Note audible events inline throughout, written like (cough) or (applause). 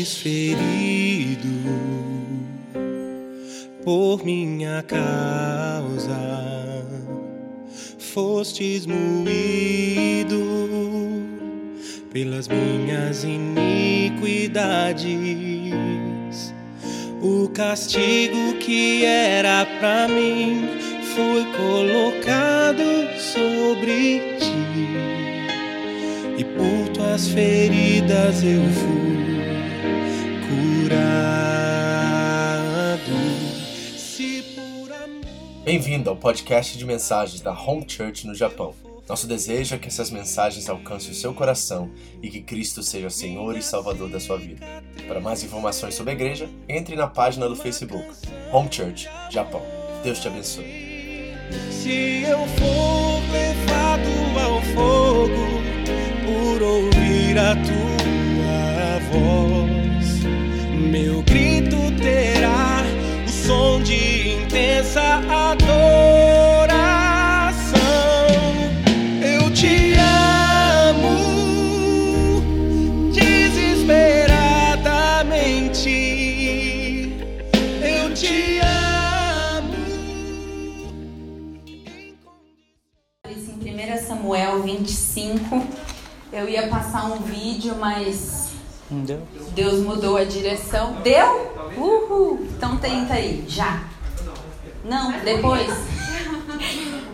Fostes ferido por minha causa, fostes moído pelas minhas iniquidades. O castigo que era para mim foi colocado sobre ti, e por tuas feridas eu fui Bem-vindo ao podcast de mensagens da Home Church no Japão. Nosso desejo é que essas mensagens alcancem o seu coração e que Cristo seja Senhor e Salvador da sua vida. Para mais informações sobre a igreja, entre na página do Facebook Home Church Japão. Deus te abençoe. Se eu for levado ao fogo por ouvir a tua voz, meu grito passar um vídeo, mas Deu? Deus mudou a direção. Deu? Uhul! Então tenta aí, já. Não, depois? (laughs)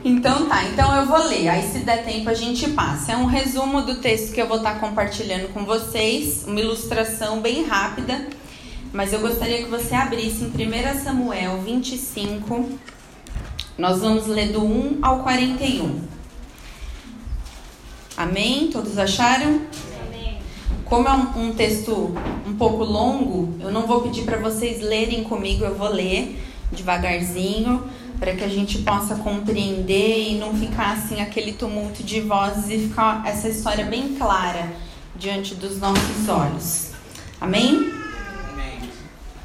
Então tá, então eu vou ler, aí se der tempo a gente passa. É um resumo do texto que eu vou estar compartilhando com vocês, uma ilustração bem rápida, mas eu gostaria que você abrisse em 1 Samuel 25. Nós vamos ler do 1 ao 41. Amém? Todos acharam? Como é um, um texto um pouco longo, eu não vou pedir para vocês lerem comigo, eu vou ler devagarzinho, para que a gente possa compreender e não ficar assim aquele tumulto de vozes e ficar essa história bem clara diante dos nossos olhos. Amém?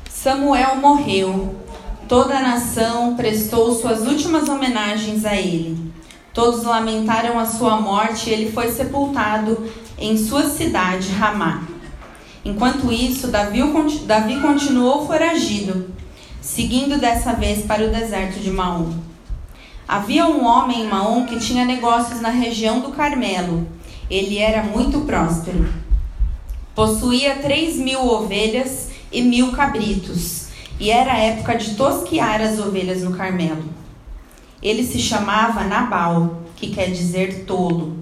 Samuel morreu. Toda a nação prestou suas últimas homenagens a ele. Todos lamentaram a sua morte e ele foi sepultado em sua cidade, Ramá. Enquanto isso, Davi, continuou foragido, seguindo dessa vez para o deserto de Maom. Havia um homem em Maom que tinha negócios na região do Carmelo. Ele era muito próspero. Possuía três mil ovelhas e mil cabritos, e era época de tosquiar as ovelhas no Carmelo. Ele se chamava Nabal, que quer dizer tolo.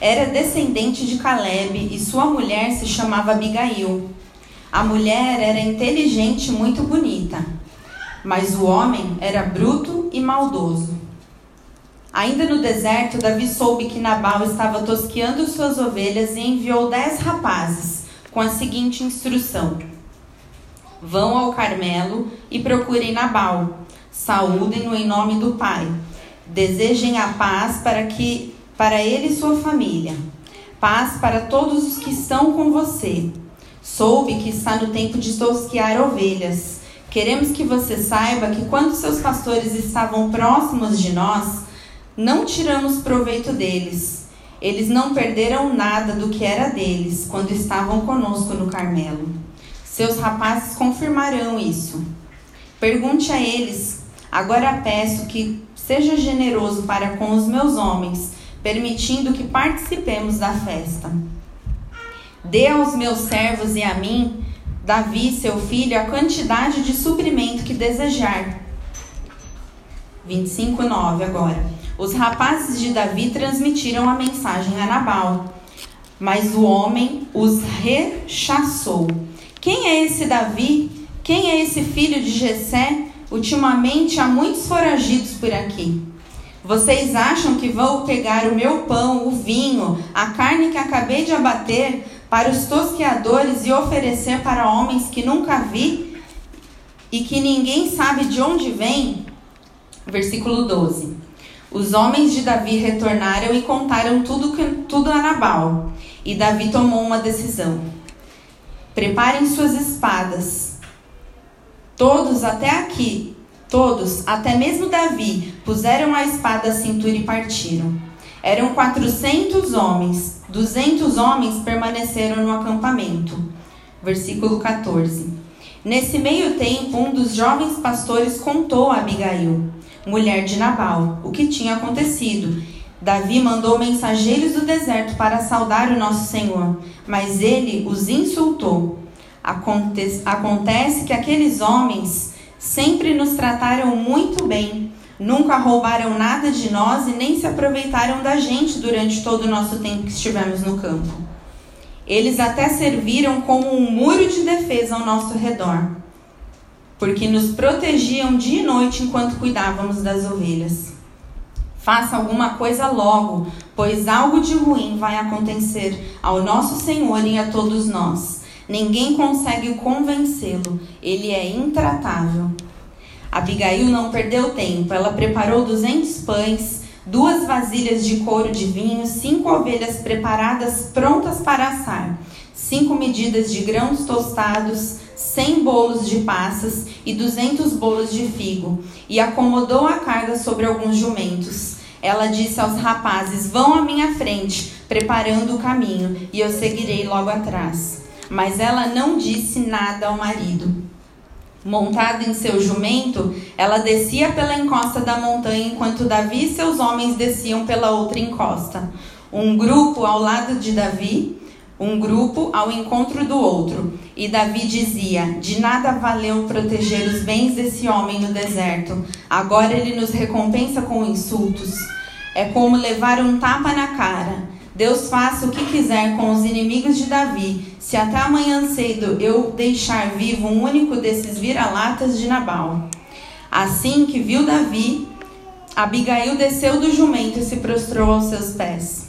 Era descendente de Caleb e sua mulher se chamava Abigail. A mulher era inteligente e muito bonita, mas o homem era bruto e maldoso. Ainda no deserto, Davi soube que Nabal estava tosqueando suas ovelhas e enviou dez rapazes com a seguinte instrução: Vão ao Carmelo e procurem Nabal. Saúdem-no em nome do Pai. Desejem a paz para que para ele e sua família. Paz para todos os que estão com você. Soube que está no tempo de tosquear ovelhas. Queremos que você saiba que quando seus pastores estavam próximos de nós, não tiramos proveito deles. Eles não perderam nada do que era deles quando estavam conosco no Carmelo. Seus rapazes confirmarão isso. Pergunte a eles. Agora peço que seja generoso para com os meus homens, permitindo que participemos da festa. Dê aos meus servos e a mim, Davi, seu filho, a quantidade de suprimento que desejar. 25:9 agora. Os rapazes de Davi transmitiram a mensagem a Nabal, mas o homem os rechaçou. Quem é esse Davi? Quem é esse filho de Jessé? Ultimamente há muitos foragidos por aqui. Vocês acham que vou pegar o meu pão, o vinho, a carne que acabei de abater para os tosqueadores e oferecer para homens que nunca vi e que ninguém sabe de onde vem? Versículo 12. Os homens de Davi retornaram e contaram tudo, tudo a Nabal. E Davi tomou uma decisão. Preparem suas espadas. Todos até aqui, todos, até mesmo Davi, puseram a espada à cintura e partiram. Eram quatrocentos homens. Duzentos homens permaneceram no acampamento. Versículo 14. Nesse meio tempo, um dos jovens pastores contou a Abigail, mulher de Nabal, o que tinha acontecido. Davi mandou mensageiros do deserto para saudar o nosso Senhor, mas ele os insultou. Acontece, acontece que aqueles homens sempre nos trataram muito bem, nunca roubaram nada de nós e nem se aproveitaram da gente durante todo o nosso tempo que estivemos no campo. Eles até serviram como um muro de defesa ao nosso redor, porque nos protegiam dia e noite enquanto cuidávamos das ovelhas. Faça alguma coisa logo, pois algo de ruim vai acontecer ao nosso Senhor e a todos nós. Ninguém consegue convencê-lo, ele é intratável. Abigail não perdeu tempo, ela preparou duzentos pães, duas vasilhas de couro de vinho, cinco ovelhas preparadas prontas para assar, cinco medidas de grãos tostados, cem bolos de passas e duzentos bolos de figo, e acomodou a carga sobre alguns jumentos. Ela disse aos rapazes: Vão à minha frente, preparando o caminho, e eu seguirei logo atrás. Mas ela não disse nada ao marido. Montada em seu jumento, ela descia pela encosta da montanha enquanto Davi e seus homens desciam pela outra encosta. Um grupo ao lado de Davi, um grupo ao encontro do outro. E Davi dizia: De nada valeu proteger os bens desse homem no deserto. Agora ele nos recompensa com insultos. É como levar um tapa na cara. Deus faça o que quiser com os inimigos de Davi, se até amanhã cedo eu deixar vivo um único desses vira-latas de Nabal. Assim que viu Davi, Abigail desceu do jumento e se prostrou aos seus pés,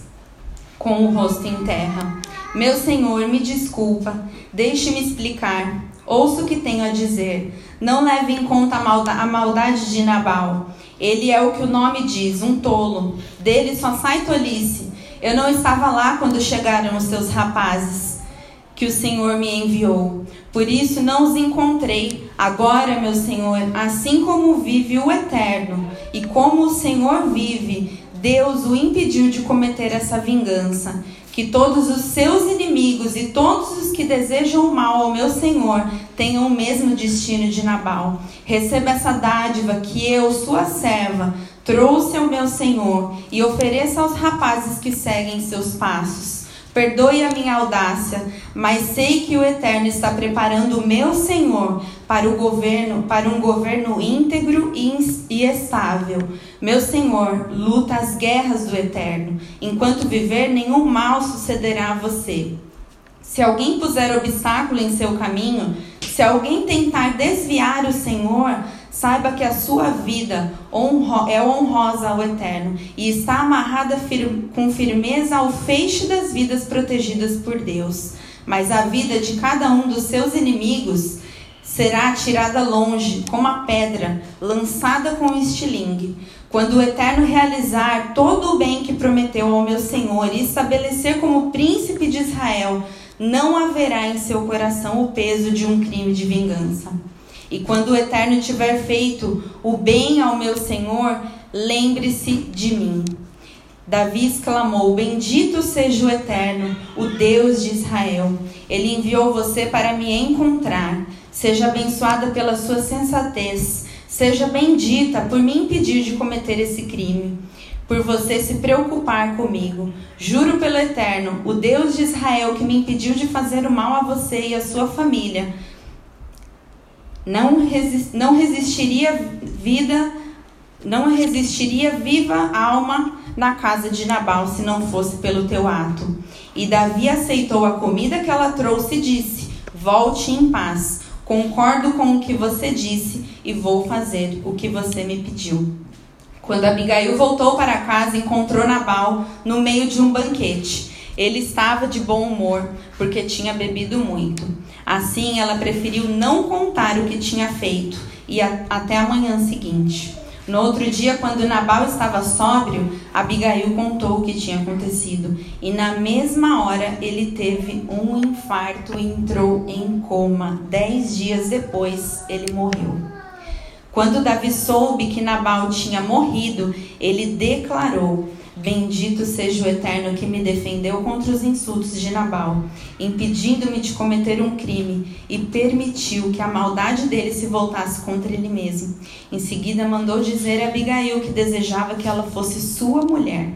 com o rosto em terra. Meu senhor, me desculpa, deixe-me explicar. Ouça o que tenho a dizer. Não leve em conta a maldade de Nabal. Ele é o que o nome diz, um tolo. Dele só sai tolice. Eu não estava lá quando chegaram os seus rapazes que o Senhor me enviou. Por isso não os encontrei. Agora, meu Senhor, assim como vive o Eterno e como o Senhor vive, Deus o impediu de cometer essa vingança. Que todos os seus inimigos e todos os que desejam o mal ao meu Senhor tenham o mesmo destino de Nabal. Receba essa dádiva que eu, sua serva, trouxe ao meu Senhor e ofereça aos rapazes que seguem seus passos. Perdoe a minha audácia, mas sei que o Eterno está preparando o meu Senhor para o governo, para um governo íntegro e estável. Meu Senhor, luta as guerras do Eterno. Enquanto viver, nenhum mal sucederá a você. Se alguém puser obstáculo em seu caminho, se alguém tentar desviar o Senhor, Saiba que a sua vida é honrosa ao Eterno e está amarrada com firmeza ao feixe das vidas protegidas por Deus. Mas a vida de cada um dos seus inimigos será tirada longe, como a pedra, lançada com estilingue. Quando o Eterno realizar todo o bem que prometeu ao meu Senhor e estabelecer como príncipe de Israel, não haverá em seu coração o peso de um crime de vingança. E quando o Eterno tiver feito o bem ao meu Senhor, lembre-se de mim. Davi exclamou: Bendito seja o Eterno, o Deus de Israel. Ele enviou você para me encontrar. Seja abençoada pela sua sensatez. Seja bendita por me impedir de cometer esse crime. Por você se preocupar comigo. Juro pelo Eterno, o Deus de Israel que me impediu de fazer o mal a você e a sua família não, não resistiria vida, não resistiria viva alma na casa de Nabal se não fosse pelo teu ato. E Davi aceitou a comida que ela trouxe e disse: Volte em paz. Concordo com o que você disse e vou fazer o que você me pediu. Quando Abigail voltou para casa, encontrou Nabal no meio de um banquete. Ele estava de bom humor, porque tinha bebido muito. Assim, ela preferiu não contar o que tinha feito e a, até a manhã seguinte. No outro dia, quando Nabal estava sóbrio, Abigail contou o que tinha acontecido. E na mesma hora ele teve um infarto e entrou em coma. Dez dias depois, ele morreu. Quando Davi soube que Nabal tinha morrido, ele declarou: Bendito seja o Eterno que me defendeu contra os insultos de Nabal, impedindo-me de cometer um crime e permitiu que a maldade dele se voltasse contra ele mesmo. Em seguida, mandou dizer a Abigail que desejava que ela fosse sua mulher.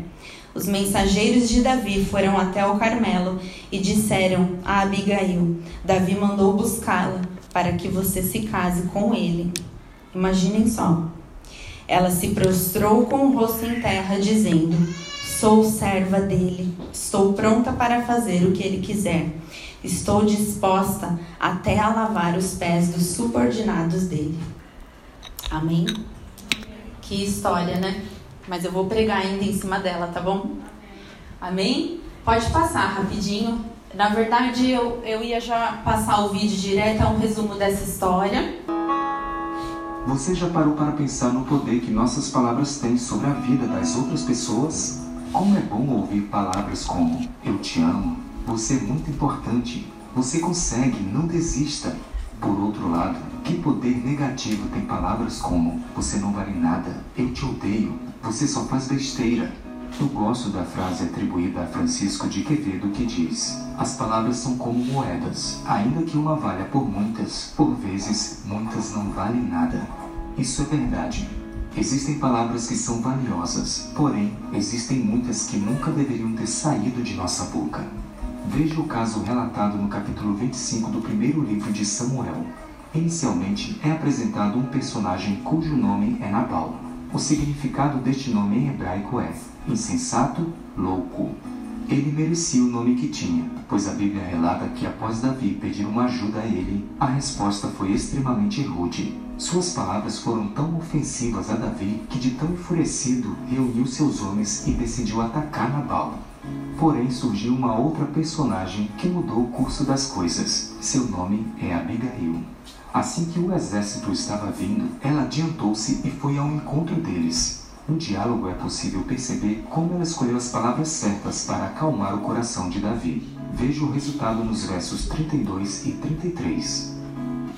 Os mensageiros de Davi foram até o Carmelo e disseram a Abigail: Davi mandou buscá-la para que você se case com ele. Imaginem só. Ela se prostrou com o rosto em terra, dizendo: Sou serva dele, estou pronta para fazer o que ele quiser. Estou disposta até a lavar os pés dos subordinados dele. Amém? Que história, né? Mas eu vou pregar ainda em cima dela, tá bom? Amém? Pode passar rapidinho. Na verdade, eu, eu ia já passar o vídeo direto, é um resumo dessa história. Você já parou para pensar no poder que nossas palavras têm sobre a vida das outras pessoas? Como é bom ouvir palavras como Eu te amo, você é muito importante, você consegue, não desista. Por outro lado, que poder negativo tem palavras como Você não vale nada, eu te odeio, você só faz besteira. Eu gosto da frase atribuída a Francisco de Quevedo que diz: As palavras são como moedas, ainda que uma valha por muitas, por vezes muitas não valem nada. Isso é verdade. Existem palavras que são valiosas, porém, existem muitas que nunca deveriam ter saído de nossa boca. Veja o caso relatado no capítulo 25 do primeiro livro de Samuel. Inicialmente é apresentado um personagem cujo nome é Nabal. O significado deste nome em hebraico é insensato, louco. Ele merecia o nome que tinha, pois a Bíblia relata que após Davi pedir uma ajuda a ele, a resposta foi extremamente rude. Suas palavras foram tão ofensivas a Davi que, de tão enfurecido, reuniu seus homens e decidiu atacar Nabal. Porém, surgiu uma outra personagem que mudou o curso das coisas. Seu nome é Abigail. Assim que o exército estava vindo, ela adiantou-se e foi ao encontro deles. No diálogo é possível perceber como ela escolheu as palavras certas para acalmar o coração de Davi. Veja o resultado nos versos 32 e 33.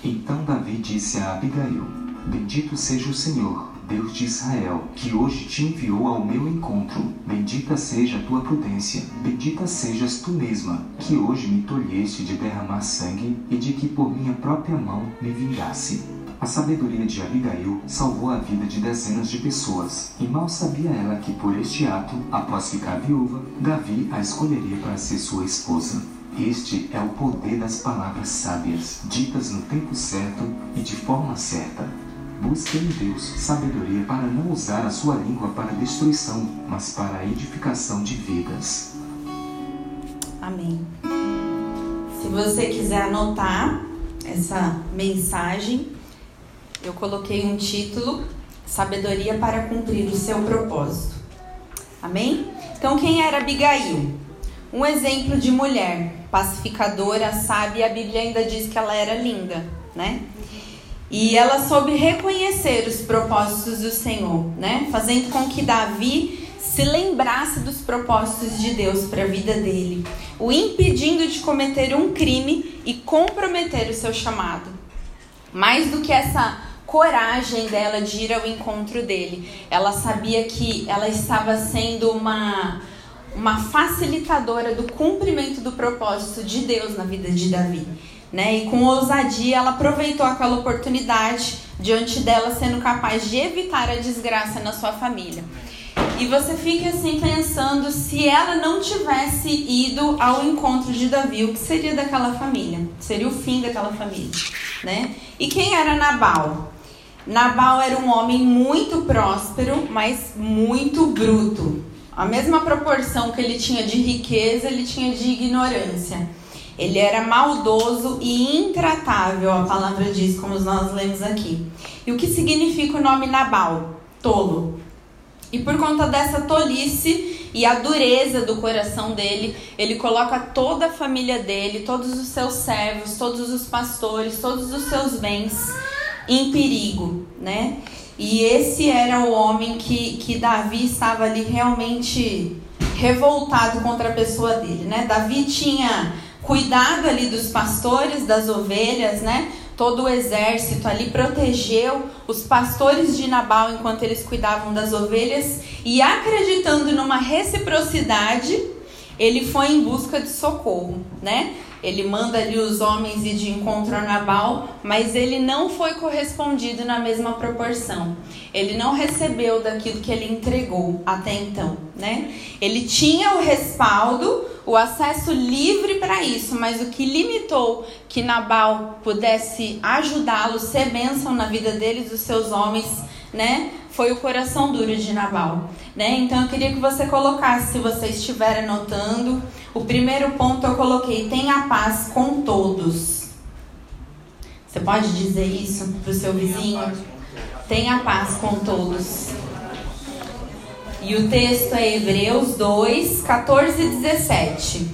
Então Davi disse a Abigail: Bendito seja o Senhor, Deus de Israel, que hoje te enviou ao meu encontro. Bendita seja a tua prudência, bendita sejas tu mesma, que hoje me tolheste de derramar sangue e de que por minha própria mão me vingasse. A sabedoria de Abigail salvou a vida de dezenas de pessoas, e mal sabia ela que por este ato, após ficar viúva, Davi a escolheria para ser sua esposa. Este é o poder das palavras sábias, ditas no tempo certo e de forma certa. Busque em Deus sabedoria para não usar a sua língua para destruição, mas para a edificação de vidas. Amém. Se você quiser anotar essa mensagem, eu coloquei um título: Sabedoria para cumprir o seu propósito. Amém? Então, quem era Abigail? Um exemplo de mulher pacificadora, sábia, a Bíblia ainda diz que ela era linda, né? E ela soube reconhecer os propósitos do Senhor, né? Fazendo com que Davi se lembrasse dos propósitos de Deus para a vida dele, o impedindo de cometer um crime e comprometer o seu chamado. Mais do que essa coragem dela de ir ao encontro dele, ela sabia que ela estava sendo uma uma facilitadora do cumprimento do propósito de Deus na vida de Davi. Né? E com ousadia ela aproveitou aquela oportunidade diante dela, sendo capaz de evitar a desgraça na sua família. E você fica assim pensando se ela não tivesse ido ao encontro de Davi, o que seria daquela família? Seria o fim daquela família, né? E quem era Nabal? Nabal era um homem muito próspero, mas muito bruto. A mesma proporção que ele tinha de riqueza, ele tinha de ignorância. Ele era maldoso e intratável, a palavra diz, como nós lemos aqui. E o que significa o nome Nabal? Tolo. E por conta dessa tolice e a dureza do coração dele, ele coloca toda a família dele, todos os seus servos, todos os pastores, todos os seus bens em perigo, né? E esse era o homem que, que Davi estava ali realmente revoltado contra a pessoa dele, né? Davi tinha cuidado ali dos pastores, das ovelhas, né? todo o exército ali protegeu os pastores de Nabal enquanto eles cuidavam das ovelhas e acreditando numa reciprocidade, ele foi em busca de socorro, né? Ele manda ali os homens ir de encontro a Nabal, mas ele não foi correspondido na mesma proporção. Ele não recebeu daquilo que ele entregou até então, né? Ele tinha o respaldo, o acesso livre para isso, mas o que limitou que Nabal pudesse ajudá-lo, ser bênção na vida deles, dos seus homens, né? Foi o coração duro de Nabal, né? Então eu queria que você colocasse, se você estiver anotando, o primeiro ponto eu coloquei: tenha paz com todos. Você pode dizer isso para o seu vizinho? Tenha paz com todos. E o texto é Hebreus 2, 14 e 17.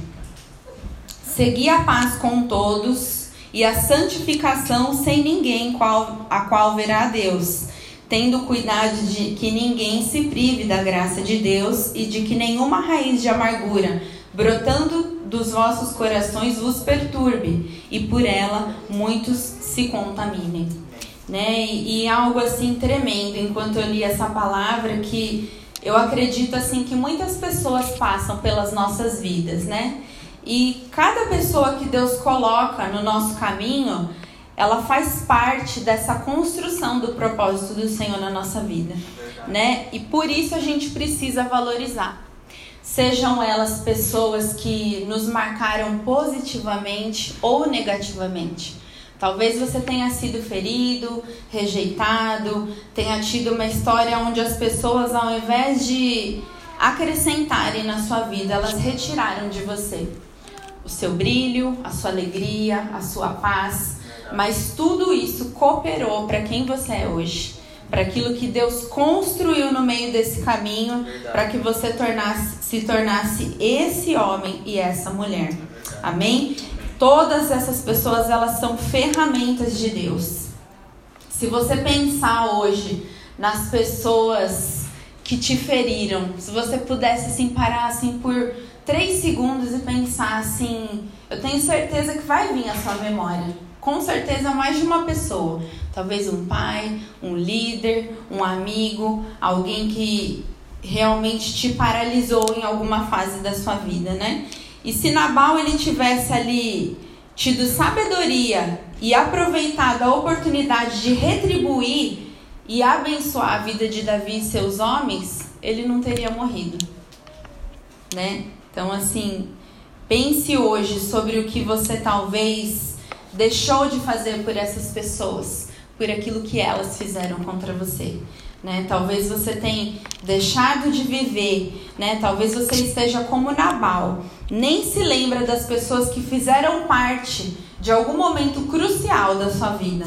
Segui a paz com todos e a santificação sem ninguém qual, a qual verá Deus, tendo cuidado de que ninguém se prive da graça de Deus e de que nenhuma raiz de amargura brotando dos vossos corações vos perturbe, e por ela muitos se contaminem. Né? E, e algo assim tremendo, enquanto eu li essa palavra, que eu acredito assim que muitas pessoas passam pelas nossas vidas, né? E cada pessoa que Deus coloca no nosso caminho, ela faz parte dessa construção do propósito do Senhor na nossa vida, né? E por isso a gente precisa valorizar sejam elas pessoas que nos marcaram positivamente ou negativamente. Talvez você tenha sido ferido, rejeitado, tenha tido uma história onde as pessoas, ao invés de acrescentarem na sua vida, elas retiraram de você o seu brilho, a sua alegria, a sua paz. Mas tudo isso cooperou para quem você é hoje para aquilo que Deus construiu no meio desse caminho, para que você tornasse, se tornasse esse homem e essa mulher. Amém? Todas essas pessoas, elas são ferramentas de Deus. Se você pensar hoje nas pessoas que te feriram, se você pudesse assim parar assim por três segundos e pensar assim, eu tenho certeza que vai vir a sua memória. Com certeza mais de uma pessoa. Talvez um pai, um líder, um amigo, alguém que realmente te paralisou em alguma fase da sua vida, né? E se Nabal ele tivesse ali tido sabedoria e aproveitado a oportunidade de retribuir e abençoar a vida de Davi e seus homens, ele não teria morrido, né? Então assim, pense hoje sobre o que você talvez deixou de fazer por essas pessoas por aquilo que elas fizeram contra você. Né? Talvez você tenha deixado de viver, né? Talvez você esteja como Nabal, nem se lembra das pessoas que fizeram parte de algum momento crucial da sua vida,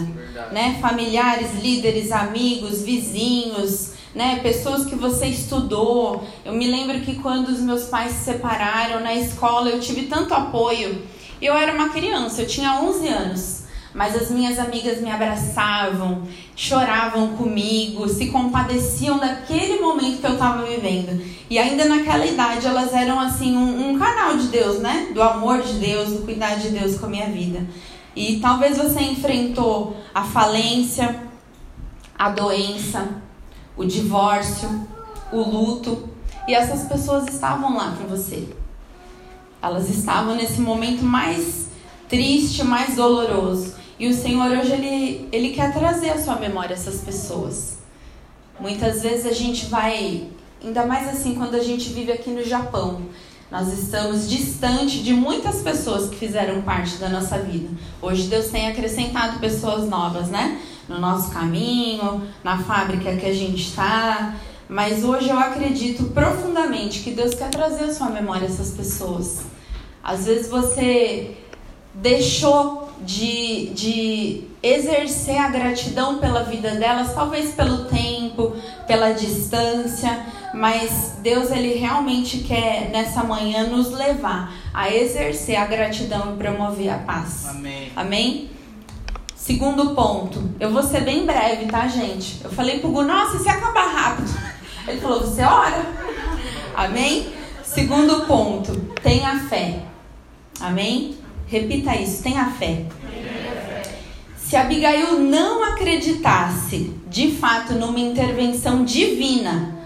né? Familiares, líderes, amigos, vizinhos, né? Pessoas que você estudou. Eu me lembro que quando os meus pais se separaram na escola, eu tive tanto apoio. Eu era uma criança, eu tinha 11 anos. Mas as minhas amigas me abraçavam, choravam comigo, se compadeciam daquele momento que eu estava vivendo. E ainda naquela idade elas eram assim um, um, canal de Deus, né? Do amor de Deus, do cuidado de Deus com a minha vida. E talvez você enfrentou a falência, a doença, o divórcio, o luto, e essas pessoas estavam lá com você. Elas estavam nesse momento mais triste, mais doloroso. E o Senhor hoje ele, ele quer trazer à sua memória essas pessoas. Muitas vezes a gente vai, ainda mais assim quando a gente vive aqui no Japão, nós estamos distante de muitas pessoas que fizeram parte da nossa vida. Hoje Deus tem acrescentado pessoas novas, né? No nosso caminho, na fábrica que a gente está. Mas hoje eu acredito profundamente que Deus quer trazer à sua memória essas pessoas. Às vezes você deixou de, de exercer a gratidão pela vida delas, talvez pelo tempo, pela distância, mas Deus ele realmente quer nessa manhã nos levar a exercer a gratidão e promover a paz. Amém. Amém? Segundo ponto, eu vou ser bem breve, tá, gente? Eu falei pro Gu, nossa, se acabar rápido. Ele falou, você ora. Amém? Segundo ponto, tenha fé. Amém? Repita isso, tenha fé. Se Abigail não acreditasse de fato numa intervenção divina,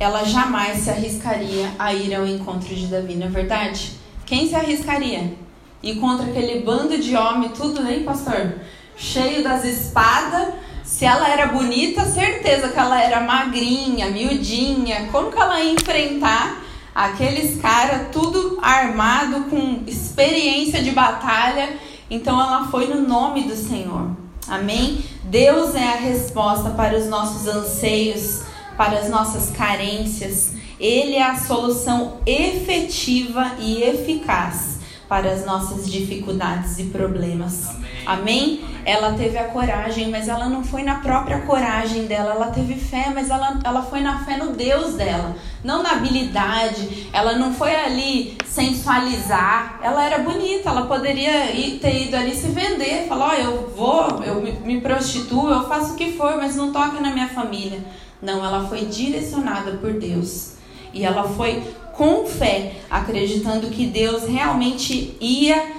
ela jamais se arriscaria a ir ao encontro de Davi, não é verdade? Quem se arriscaria? E contra aquele bando de homem, tudo, hein, pastor? Cheio das espadas. Se ela era bonita, certeza que ela era magrinha, miudinha. Como que ela ia enfrentar aqueles caras tudo armado com experiência de batalha? Então ela foi no nome do Senhor. Amém? Deus é a resposta para os nossos anseios, para as nossas carências. Ele é a solução efetiva e eficaz para as nossas dificuldades e problemas. Amém. Amém? Ela teve a coragem, mas ela não foi na própria coragem dela. Ela teve fé, mas ela, ela foi na fé no Deus dela, não na habilidade. Ela não foi ali sensualizar. Ela era bonita, ela poderia ir, ter ido ali se vender, falar: Ó, oh, eu vou, eu me, prostituo, eu faço o que for, mas não toca na minha família. Não, ela foi direcionada por Deus. E ela foi com fé, acreditando que Deus realmente ia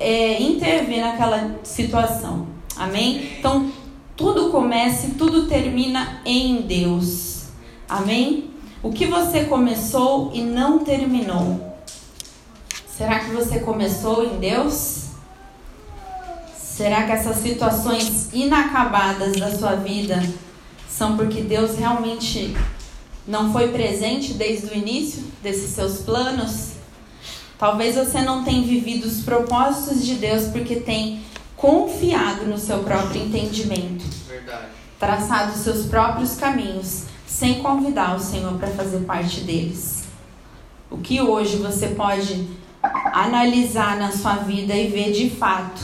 é, intervir naquela situação. Amém? Então, tudo começa e tudo termina em Deus. Amém? O que você começou e não terminou? Será que você começou em Deus? Será que essas situações inacabadas da sua vida são porque Deus realmente não foi presente desde o início desses seus planos? Talvez você não tenha vivido os propósitos de Deus porque tem confiado no seu próprio entendimento. Verdade. Traçado os seus próprios caminhos, sem convidar o Senhor para fazer parte deles. O que hoje você pode analisar na sua vida e ver de fato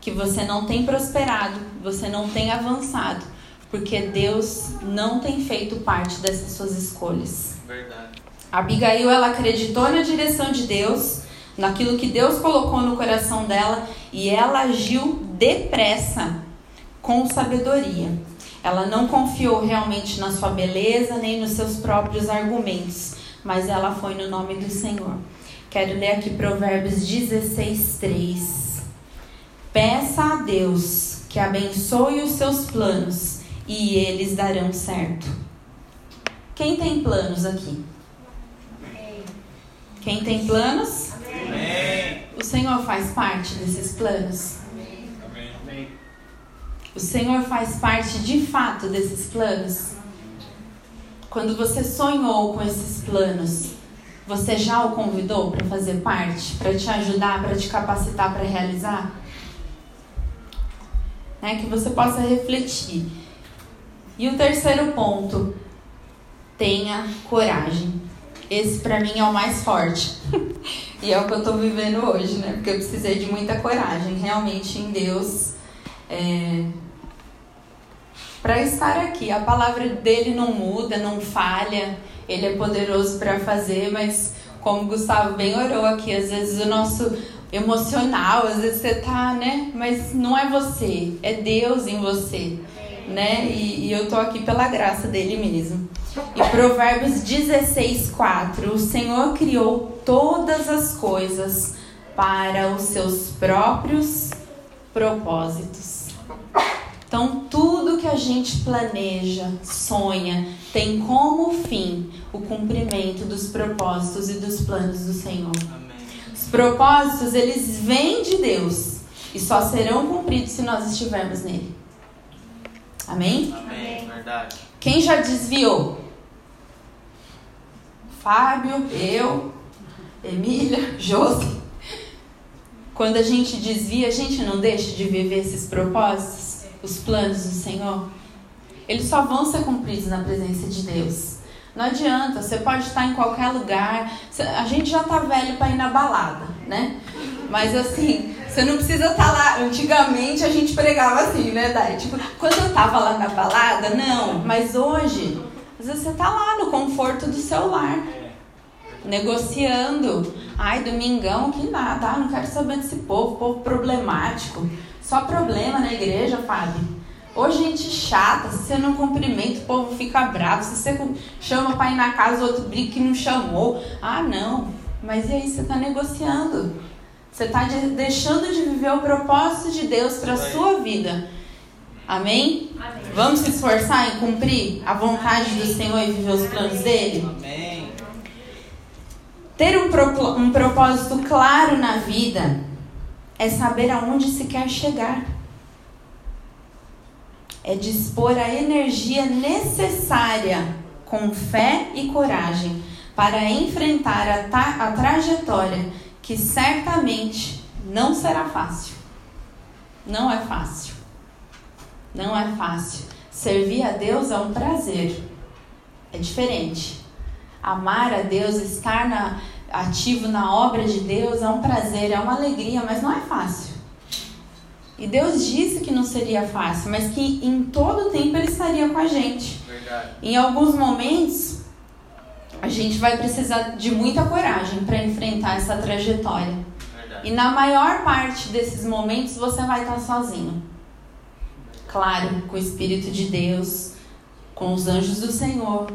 que você não tem prosperado, você não tem avançado, porque Deus não tem feito parte dessas suas escolhas. Verdade. Abigail ela acreditou na direção de Deus, naquilo que Deus colocou no coração dela e ela agiu depressa, com sabedoria. Ela não confiou realmente na sua beleza nem nos seus próprios argumentos, mas ela foi no nome do Senhor. Quero ler aqui Provérbios 16, 3. Peça a Deus que abençoe os seus planos e eles darão certo. Quem tem planos aqui? Quem tem planos? Amém. O Senhor faz parte desses planos? Amém. O Senhor faz parte de fato desses planos? Quando você sonhou com esses planos, você já o convidou para fazer parte, para te ajudar, para te capacitar para realizar? Né? Que você possa refletir. E o terceiro ponto, tenha coragem. Esse para mim é o mais forte. (laughs) e é o que eu estou vivendo hoje, né? Porque eu precisei de muita coragem, realmente, em Deus. É... Para estar aqui. A palavra dele não muda, não falha. Ele é poderoso para fazer, mas como o Gustavo bem orou aqui, às vezes o nosso emocional, às vezes você tá, né? Mas não é você, é Deus em você, né? E, e eu tô aqui pela graça dele mesmo. E Provérbios 16, 4: O Senhor criou todas as coisas para os seus próprios propósitos. Então, tudo que a gente planeja, sonha, tem como fim o cumprimento dos propósitos e dos planos do Senhor. Amém. Os propósitos, eles vêm de Deus e só serão cumpridos se nós estivermos nele. Amém? Amém. Verdade. Quem já desviou? Fábio, eu, Emília, (laughs) Josi. Quando a gente desvia, a gente não deixa de viver esses propósitos, os planos do Senhor. Eles só vão ser cumpridos na presença de Deus. Não adianta, você pode estar em qualquer lugar. A gente já tá velho para ir na balada, né? Mas assim, você não precisa estar lá. Antigamente a gente pregava assim, né, Dai? Tipo, quando eu tava lá na balada, não. Mas hoje, às vezes você tá lá no conforto do seu lar negociando. Ai, domingão, que nada, ah, não quero saber desse povo, povo problemático. Só problema na igreja, Fábio. Ô, gente chata, se você não cumprimenta, o povo fica bravo. Se você chama para ir na casa, o outro briga que não chamou. Ah, não. Mas e aí, você está negociando. Você está de, deixando de viver o propósito de Deus para a sua vida. Amém? Amém? Vamos se esforçar em cumprir a vontade Amém. do Senhor e viver os planos dele? Amém. Ter um, pro, um propósito claro na vida é saber aonde se quer chegar. É dispor a energia necessária com fé e coragem para enfrentar a, a trajetória que certamente não será fácil. Não é fácil. Não é fácil. Servir a Deus é um prazer. É diferente. Amar a Deus, estar na, ativo na obra de Deus é um prazer, é uma alegria, mas não é fácil. E Deus disse que não seria fácil, mas que em todo tempo Ele estaria com a gente. Verdade. Em alguns momentos, a gente vai precisar de muita coragem para enfrentar essa trajetória. Verdade. E na maior parte desses momentos, você vai estar sozinho. Claro, com o Espírito de Deus, com os anjos do Senhor.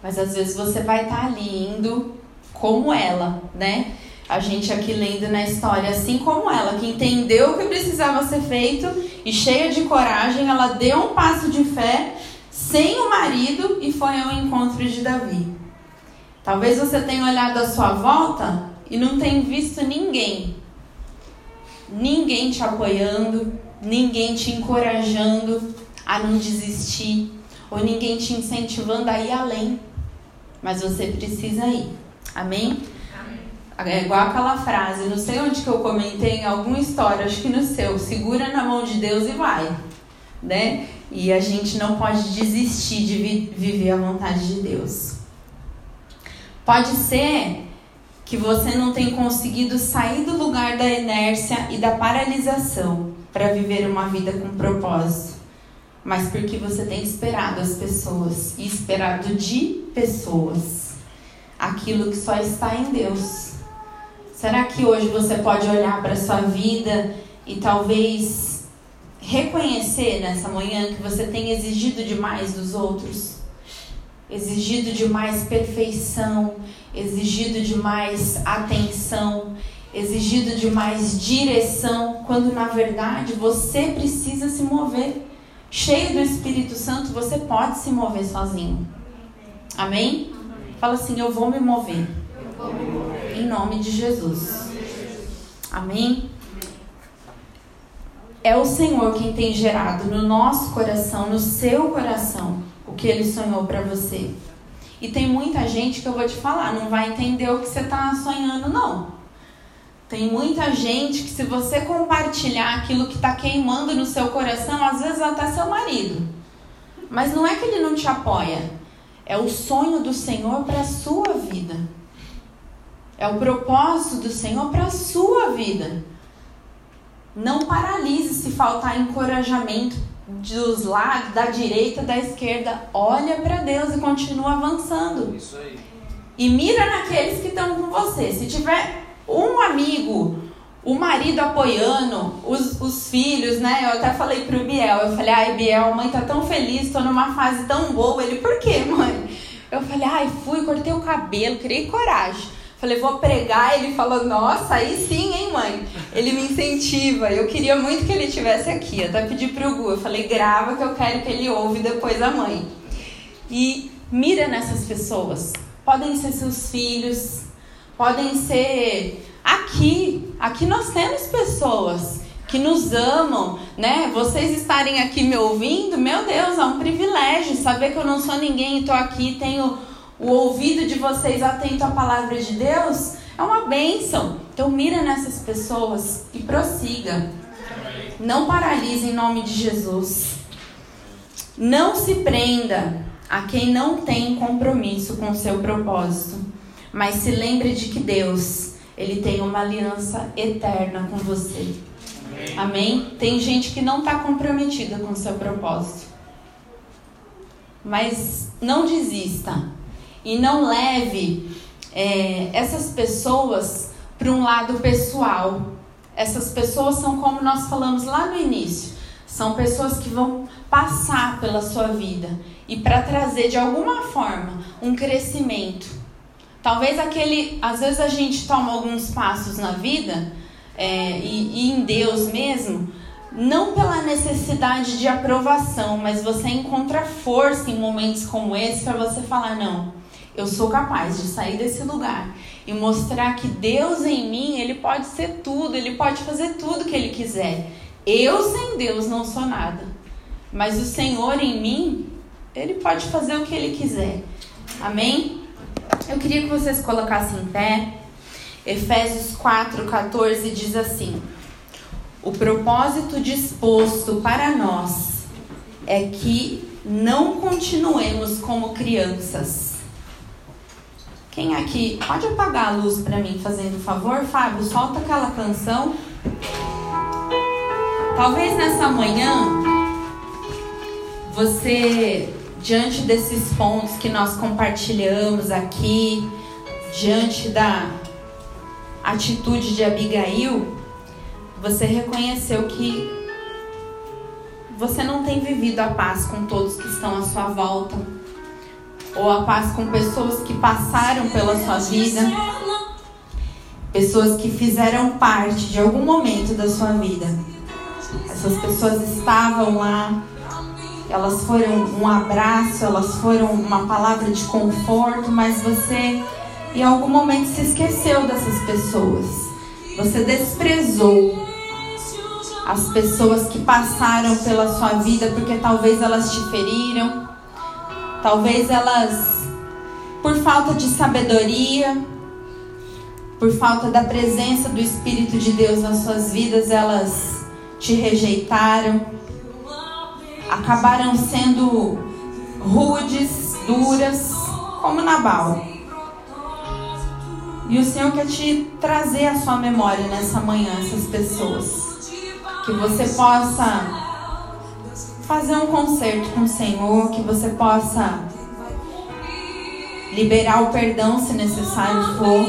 Mas às vezes você vai estar ali indo como ela, né? A gente aqui lendo na história, assim como ela, que entendeu o que precisava ser feito e cheia de coragem, ela deu um passo de fé sem o marido e foi ao encontro de Davi. Talvez você tenha olhado à sua volta e não tenha visto ninguém. Ninguém te apoiando, ninguém te encorajando a não desistir, ou ninguém te incentivando a ir além. Mas você precisa ir. Amém? É igual aquela frase, não sei onde que eu comentei em alguma história, acho que no seu, segura na mão de Deus e vai, né? E a gente não pode desistir de vi viver a vontade de Deus. Pode ser que você não tenha conseguido sair do lugar da inércia e da paralisação para viver uma vida com propósito, mas porque você tem esperado as pessoas e esperado de pessoas aquilo que só está em Deus. Será que hoje você pode olhar para a sua vida e talvez reconhecer nessa manhã que você tem exigido demais dos outros? Exigido demais perfeição, exigido demais atenção, exigido demais direção, quando na verdade você precisa se mover. Cheio do Espírito Santo, você pode se mover sozinho. Amém? Fala assim: Eu vou me mover. Em nome de Jesus. Amém? É o Senhor quem tem gerado no nosso coração, no seu coração, o que ele sonhou para você. E tem muita gente que eu vou te falar, não vai entender o que você está sonhando, não. Tem muita gente que, se você compartilhar aquilo que está queimando no seu coração, às vezes até seu marido. Mas não é que ele não te apoia, é o sonho do Senhor para a sua vida. É o propósito do Senhor para a sua vida. Não paralise se faltar encorajamento dos lados, da direita, da esquerda. Olha para Deus e continua avançando. Isso aí. E mira naqueles que estão com você. Se tiver um amigo, o marido apoiando, os, os filhos, né? Eu até falei pro Biel, eu falei, ai Biel, a mãe tá tão feliz, tô numa fase tão boa. Ele, por quê, mãe? Eu falei, ai, fui, cortei o cabelo, criei coragem. Falei, vou pregar. Ele falou, nossa, aí sim, hein, mãe? Ele me incentiva. Eu queria muito que ele estivesse aqui. Eu até pedi pro Gu. Eu falei, grava que eu quero que ele ouve depois a mãe. E mira nessas pessoas. Podem ser seus filhos, podem ser aqui. Aqui nós temos pessoas que nos amam, né? Vocês estarem aqui me ouvindo, meu Deus, é um privilégio saber que eu não sou ninguém e tô aqui, tenho o ouvido de vocês atento à palavra de Deus, é uma bênção. Então mira nessas pessoas e prossiga. Não paralise em nome de Jesus. Não se prenda a quem não tem compromisso com seu propósito, mas se lembre de que Deus, ele tem uma aliança eterna com você. Amém? Amém? Tem gente que não está comprometida com o seu propósito. Mas não desista e não leve é, essas pessoas para um lado pessoal. Essas pessoas são como nós falamos lá no início, são pessoas que vão passar pela sua vida e para trazer de alguma forma um crescimento. Talvez aquele, às vezes a gente toma alguns passos na vida é, e, e em Deus mesmo, não pela necessidade de aprovação, mas você encontra força em momentos como esse para você falar: não, eu sou capaz de sair desse lugar e mostrar que Deus em mim, ele pode ser tudo, ele pode fazer tudo que ele quiser. Eu sem Deus não sou nada, mas o Senhor em mim, ele pode fazer o que ele quiser. Amém? Eu queria que vocês colocassem em pé. Efésios 4:14 diz assim: O propósito disposto para nós é que não continuemos como crianças. Quem aqui pode apagar a luz para mim, fazendo favor, Fábio? Solta aquela canção. Talvez nessa manhã você, diante desses pontos que nós compartilhamos aqui, diante da atitude de Abigail, você reconheceu que você não tem vivido a paz com todos que estão à sua volta, ou a paz com pessoas que passaram pela sua vida, pessoas que fizeram parte de algum momento da sua vida. Essas pessoas estavam lá, elas foram um abraço, elas foram uma palavra de conforto, mas você em algum momento se esqueceu dessas pessoas. Você desprezou as pessoas que passaram pela sua vida porque talvez elas te feriram, talvez elas, por falta de sabedoria, por falta da presença do Espírito de Deus nas suas vidas, elas te rejeitaram, acabaram sendo rudes, duras, como Nabal. E o Senhor quer te trazer à sua memória nessa manhã essas pessoas. Que você possa fazer um concerto com o Senhor, que você possa liberar o perdão se necessário for.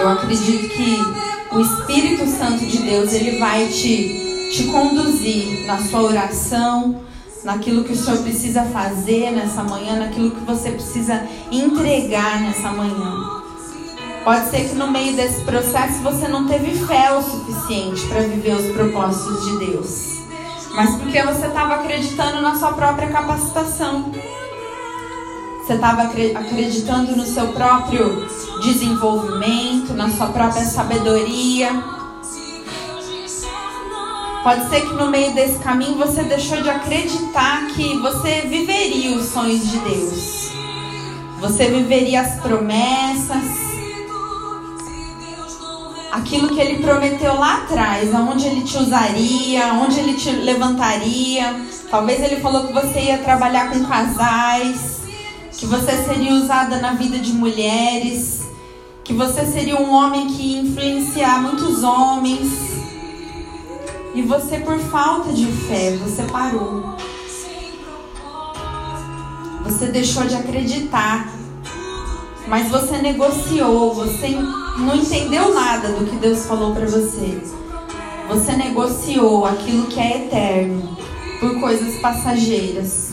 Eu acredito que o Espírito Santo de Deus, ele vai te, te conduzir na sua oração, naquilo que o Senhor precisa fazer nessa manhã, naquilo que você precisa entregar nessa manhã. Pode ser que no meio desse processo você não teve fé o suficiente para viver os propósitos de Deus. Mas porque você estava acreditando na sua própria capacitação. Você estava acreditando no seu próprio desenvolvimento, na sua própria sabedoria. Pode ser que no meio desse caminho você deixou de acreditar que você viveria os sonhos de Deus. Você viveria as promessas aquilo que ele prometeu lá atrás, aonde ele te usaria, aonde ele te levantaria. Talvez ele falou que você ia trabalhar com casais, que você seria usada na vida de mulheres, que você seria um homem que ia influenciar muitos homens. E você, por falta de fé, você parou. Você deixou de acreditar. Mas você negociou, você não entendeu nada do que Deus falou para você. Você negociou aquilo que é eterno por coisas passageiras.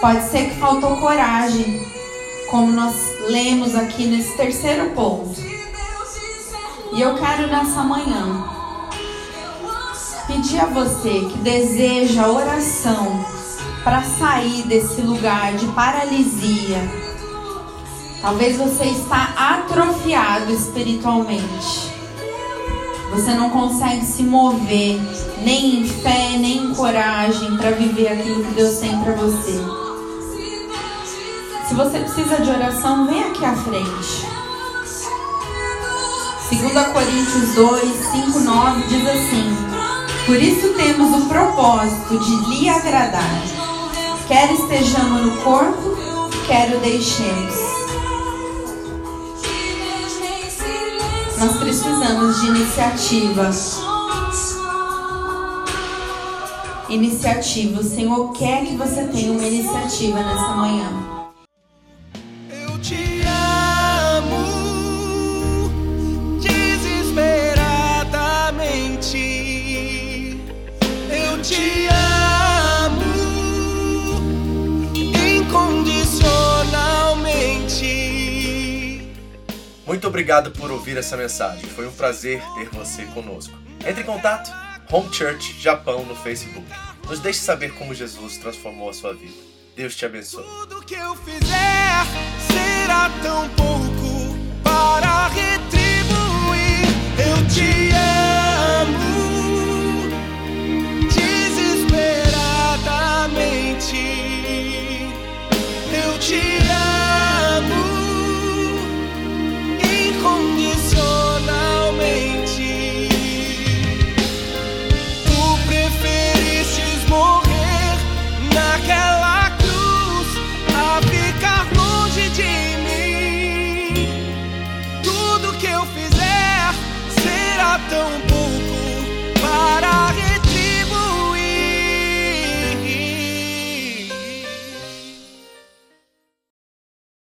Pode ser que faltou coragem, como nós lemos aqui nesse terceiro ponto. E eu quero nessa manhã pedir a você que deseja oração para sair desse lugar de paralisia. Talvez você está atrofiado espiritualmente. Você não consegue se mover nem em fé, nem em coragem para viver aquilo que Deus tem para você. Se você precisa de oração, vem aqui à frente. 2 Coríntios 2, 5, 9 diz assim: Por isso temos o propósito de lhe agradar Quer estejamos no corpo, quer o deixemos. Nós precisamos de iniciativa. Iniciativa. O Senhor quer que você tenha uma iniciativa nessa manhã. Eu te amo desesperadamente. Eu te amo. Muito obrigado por ouvir essa mensagem. Foi um prazer ter você conosco. Entre em contato Home Church Japão no Facebook. Nos deixe saber como Jesus transformou a sua vida. Deus te abençoe. Tudo que eu fizer será tão pouco para retribuir. Eu te